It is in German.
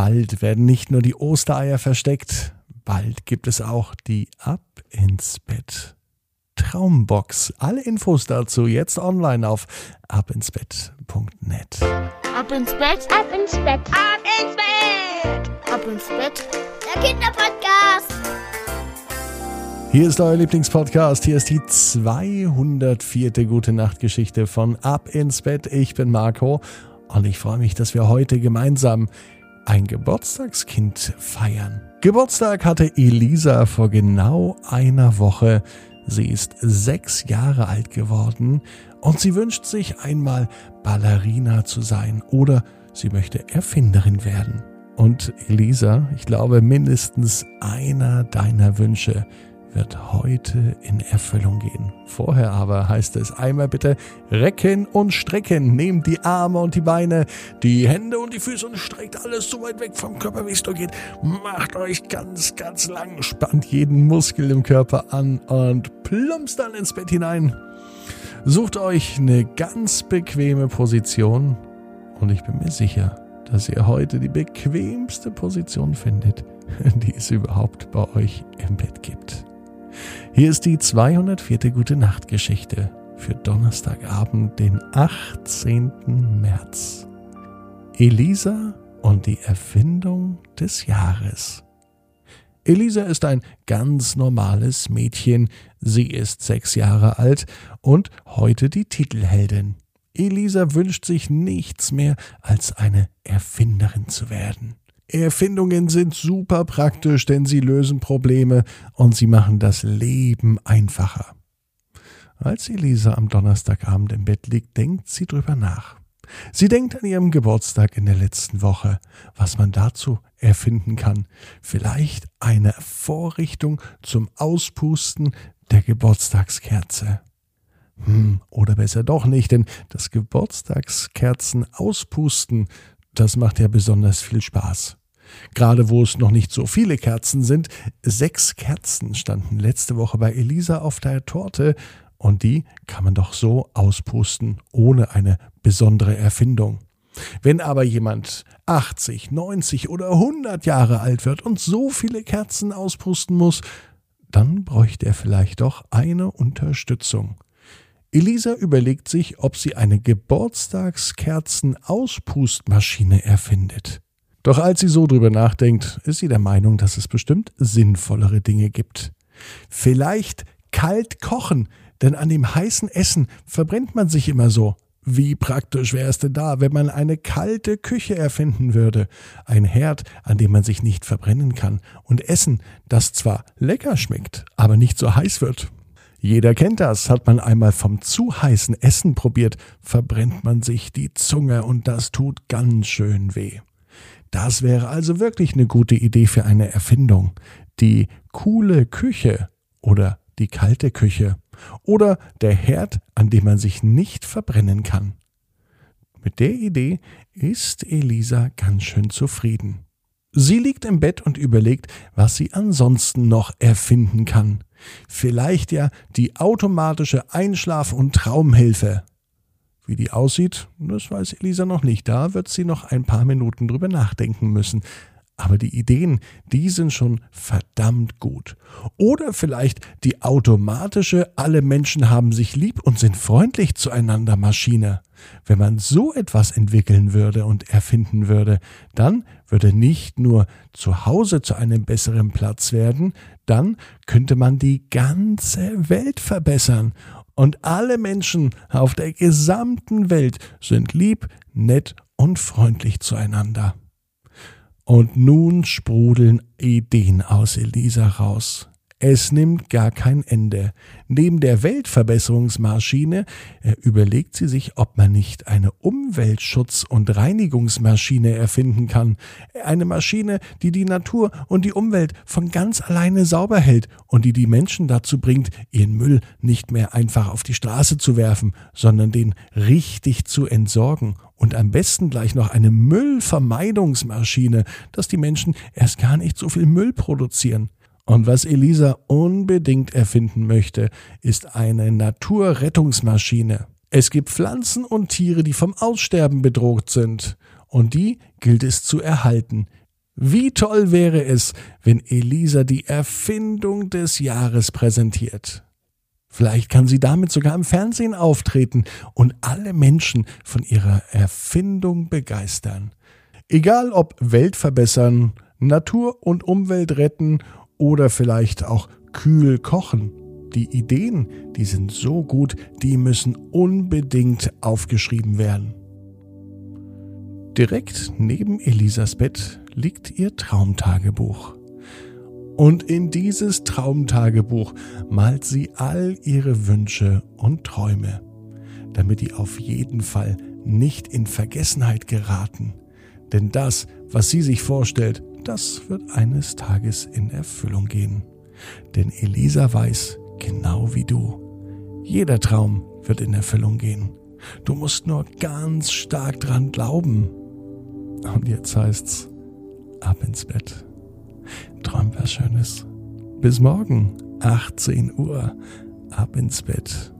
Bald werden nicht nur die Ostereier versteckt, bald gibt es auch die Ab ins Bett Traumbox. Alle Infos dazu jetzt online auf abinsbett.net. Ab ins Bett, ab ins Bett, ab ins Bett, ab ins Bett. Der Kinderpodcast. Hier ist euer Lieblingspodcast. Hier ist die 204. Gute Nacht Geschichte von Ab ins Bett. Ich bin Marco und ich freue mich, dass wir heute gemeinsam ein Geburtstagskind feiern. Geburtstag hatte Elisa vor genau einer Woche. Sie ist sechs Jahre alt geworden und sie wünscht sich einmal Ballerina zu sein oder sie möchte Erfinderin werden. Und Elisa, ich glaube, mindestens einer deiner Wünsche wird heute in Erfüllung gehen. Vorher aber heißt es einmal bitte recken und strecken. Nehmt die Arme und die Beine, die Hände und die Füße und streckt alles so weit weg vom Körper, wie es nur geht. Macht euch ganz, ganz lang, spannt jeden Muskel im Körper an und plumpst dann ins Bett hinein. Sucht euch eine ganz bequeme Position und ich bin mir sicher, dass ihr heute die bequemste Position findet, die es überhaupt bei euch im Bett gibt. Hier ist die 204. Gute Nacht Geschichte für Donnerstagabend, den 18. März. Elisa und die Erfindung des Jahres. Elisa ist ein ganz normales Mädchen. Sie ist sechs Jahre alt und heute die Titelheldin. Elisa wünscht sich nichts mehr, als eine Erfinderin zu werden. Erfindungen sind super praktisch, denn sie lösen Probleme und sie machen das Leben einfacher. Als Elisa am Donnerstagabend im Bett liegt, denkt sie drüber nach. Sie denkt an ihrem Geburtstag in der letzten Woche, was man dazu erfinden kann. Vielleicht eine Vorrichtung zum Auspusten der Geburtstagskerze. Hm, oder besser doch nicht, denn das Geburtstagskerzen auspusten, das macht ja besonders viel Spaß. Gerade wo es noch nicht so viele Kerzen sind, sechs Kerzen standen letzte Woche bei Elisa auf der Torte und die kann man doch so auspusten, ohne eine besondere Erfindung. Wenn aber jemand 80, 90 oder 100 Jahre alt wird und so viele Kerzen auspusten muss, dann bräuchte er vielleicht doch eine Unterstützung. Elisa überlegt sich, ob sie eine Geburtstagskerzen-Auspustmaschine erfindet. Doch als sie so drüber nachdenkt, ist sie der Meinung, dass es bestimmt sinnvollere Dinge gibt. Vielleicht kalt kochen, denn an dem heißen Essen verbrennt man sich immer so. Wie praktisch wäre es denn da, wenn man eine kalte Küche erfinden würde? Ein Herd, an dem man sich nicht verbrennen kann. Und Essen, das zwar lecker schmeckt, aber nicht so heiß wird. Jeder kennt das. Hat man einmal vom zu heißen Essen probiert, verbrennt man sich die Zunge und das tut ganz schön weh. Das wäre also wirklich eine gute Idee für eine Erfindung. Die coole Küche oder die kalte Küche oder der Herd, an dem man sich nicht verbrennen kann. Mit der Idee ist Elisa ganz schön zufrieden. Sie liegt im Bett und überlegt, was sie ansonsten noch erfinden kann. Vielleicht ja die automatische Einschlaf- und Traumhilfe. Wie die aussieht, das weiß Elisa noch nicht. Da wird sie noch ein paar Minuten drüber nachdenken müssen. Aber die Ideen, die sind schon verdammt gut. Oder vielleicht die automatische Alle Menschen haben sich lieb und sind freundlich zueinander Maschine. Wenn man so etwas entwickeln würde und erfinden würde, dann würde nicht nur zu Hause zu einem besseren Platz werden, dann könnte man die ganze Welt verbessern und alle Menschen auf der gesamten Welt sind lieb, nett und freundlich zueinander. Und nun sprudeln Ideen aus Elisa raus. Es nimmt gar kein Ende. Neben der Weltverbesserungsmaschine äh, überlegt sie sich, ob man nicht eine Umweltschutz- und Reinigungsmaschine erfinden kann. Eine Maschine, die die Natur und die Umwelt von ganz alleine sauber hält und die die Menschen dazu bringt, ihren Müll nicht mehr einfach auf die Straße zu werfen, sondern den richtig zu entsorgen und am besten gleich noch eine Müllvermeidungsmaschine, dass die Menschen erst gar nicht so viel Müll produzieren. Und was Elisa unbedingt erfinden möchte, ist eine Naturrettungsmaschine. Es gibt Pflanzen und Tiere, die vom Aussterben bedroht sind. Und die gilt es zu erhalten. Wie toll wäre es, wenn Elisa die Erfindung des Jahres präsentiert. Vielleicht kann sie damit sogar im Fernsehen auftreten und alle Menschen von ihrer Erfindung begeistern. Egal ob Welt verbessern, Natur und Umwelt retten oder vielleicht auch kühl kochen. Die Ideen, die sind so gut, die müssen unbedingt aufgeschrieben werden. Direkt neben Elisas Bett liegt ihr Traumtagebuch. Und in dieses Traumtagebuch malt sie all ihre Wünsche und Träume, damit die auf jeden Fall nicht in Vergessenheit geraten. Denn das, was sie sich vorstellt, das wird eines Tages in Erfüllung gehen. Denn Elisa weiß, genau wie du, jeder Traum wird in Erfüllung gehen. Du musst nur ganz stark dran glauben. Und jetzt heißt's, ab ins Bett. Träum was Schönes. Bis morgen, 18 Uhr, ab ins Bett.net.